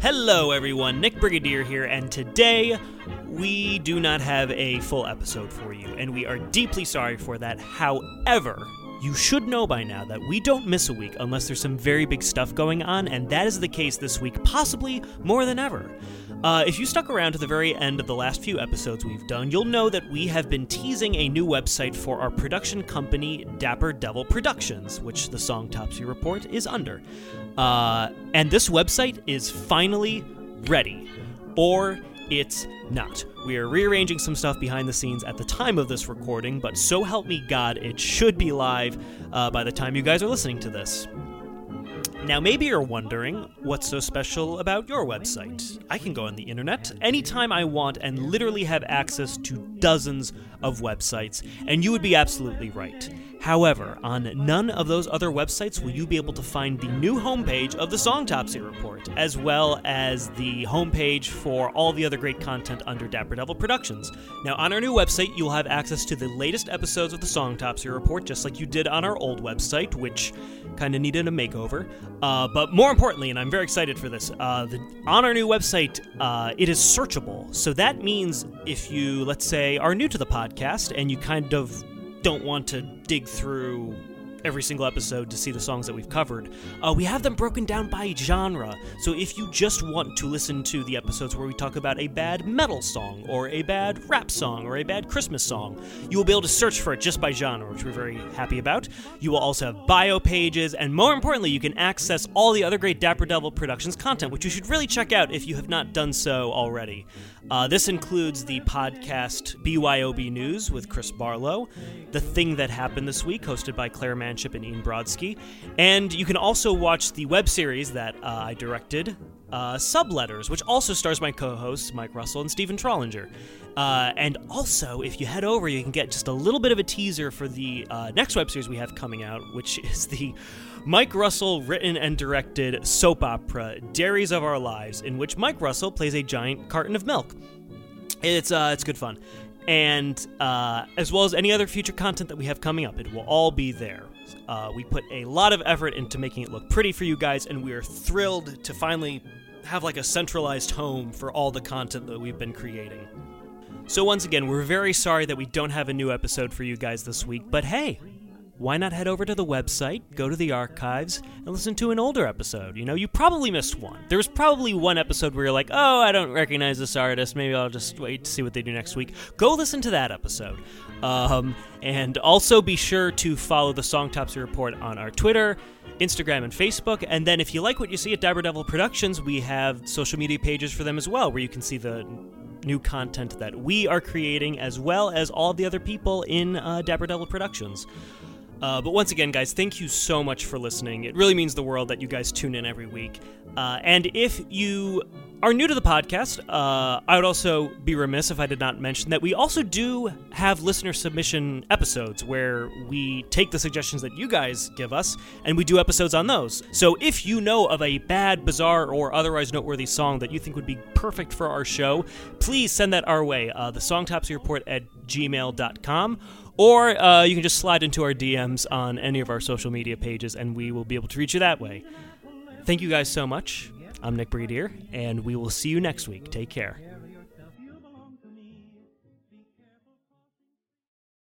Hello, everyone. Nick Brigadier here, and today we do not have a full episode for you, and we are deeply sorry for that. However, you should know by now that we don't miss a week unless there's some very big stuff going on, and that is the case this week, possibly more than ever. Uh, if you stuck around to the very end of the last few episodes we've done, you'll know that we have been teasing a new website for our production company, Dapper Devil Productions, which the Songtopsy Report is under. Uh, and this website is finally ready. Or it's not. We are rearranging some stuff behind the scenes at the time of this recording, but so help me God, it should be live uh, by the time you guys are listening to this. Now, maybe you're wondering what's so special about your website. I can go on the internet anytime I want and literally have access to dozens of websites, and you would be absolutely right. However, on none of those other websites will you be able to find the new homepage of the Songtopsy Report, as well as the homepage for all the other great content under Dapper Devil Productions. Now, on our new website, you'll have access to the latest episodes of the Songtopsy Report, just like you did on our old website, which kind of needed a makeover. Uh, but more importantly, and I'm very excited for this, uh, the, on our new website, uh, it is searchable. So that means if you, let's say, are new to the podcast and you kind of don't want to dig through every single episode to see the songs that we've covered, uh, we have them broken down by genre. So if you just want to listen to the episodes where we talk about a bad metal song, or a bad rap song, or a bad Christmas song, you will be able to search for it just by genre, which we're very happy about. You will also have bio pages, and more importantly, you can access all the other great Dapper Devil Productions content, which you should really check out if you have not done so already. Uh, this includes the podcast BYOB News with Chris Barlow, The Thing That Happened This Week, hosted by Claire And Ian Brodsky, and you can also watch the web series that uh, I directed, uh, Subletters, which also stars my co hosts Mike Russell and Stephen Trollinger. Uh, and also, if you head over, you can get just a little bit of a teaser for the uh, next web series we have coming out, which is the Mike Russell written and directed soap opera Dairies of Our Lives, in which Mike Russell plays a giant carton of milk. It's uh, it's good fun, and uh, as well as any other future content that we have coming up, it will all be there. Uh, we put a lot of effort into making it look pretty for you guys, and we are thrilled to finally have like a centralized home for all the content that we've been creating. So once again, we're very sorry that we don't have a new episode for you guys this week, but hey, why not head over to the website, go to the archives, and listen to an older episode? You know, you probably missed one. There was probably one episode where you're like, oh, I don't recognize this artist. Maybe I'll just wait to see what they do next week. Go listen to that episode. Um, and also be sure to follow the Songtopsy Report on our Twitter, Instagram, and Facebook. And then if you like what you see at Dapper Devil Productions, we have social media pages for them as well, where you can see the new content that we are creating, as well as all the other people in uh, Dapper Devil Productions. Uh, but once again, guys, thank you so much for listening. It really means the world that you guys tune in every week. Uh, and if you are new to the podcast, uh, I would also be remiss if I did not mention that we also do have listener submission episodes where we take the suggestions that you guys give us and we do episodes on those. So if you know of a bad, bizarre, or otherwise noteworthy song that you think would be perfect for our show, please send that our way. Uh, the Songtopsy Report at gmail.com or uh, you can just slide into our DMs on any of our social media pages, and we will be able to reach you that way. Thank you guys so much. I'm Nick Brigadier, and we will see you next week. Take care.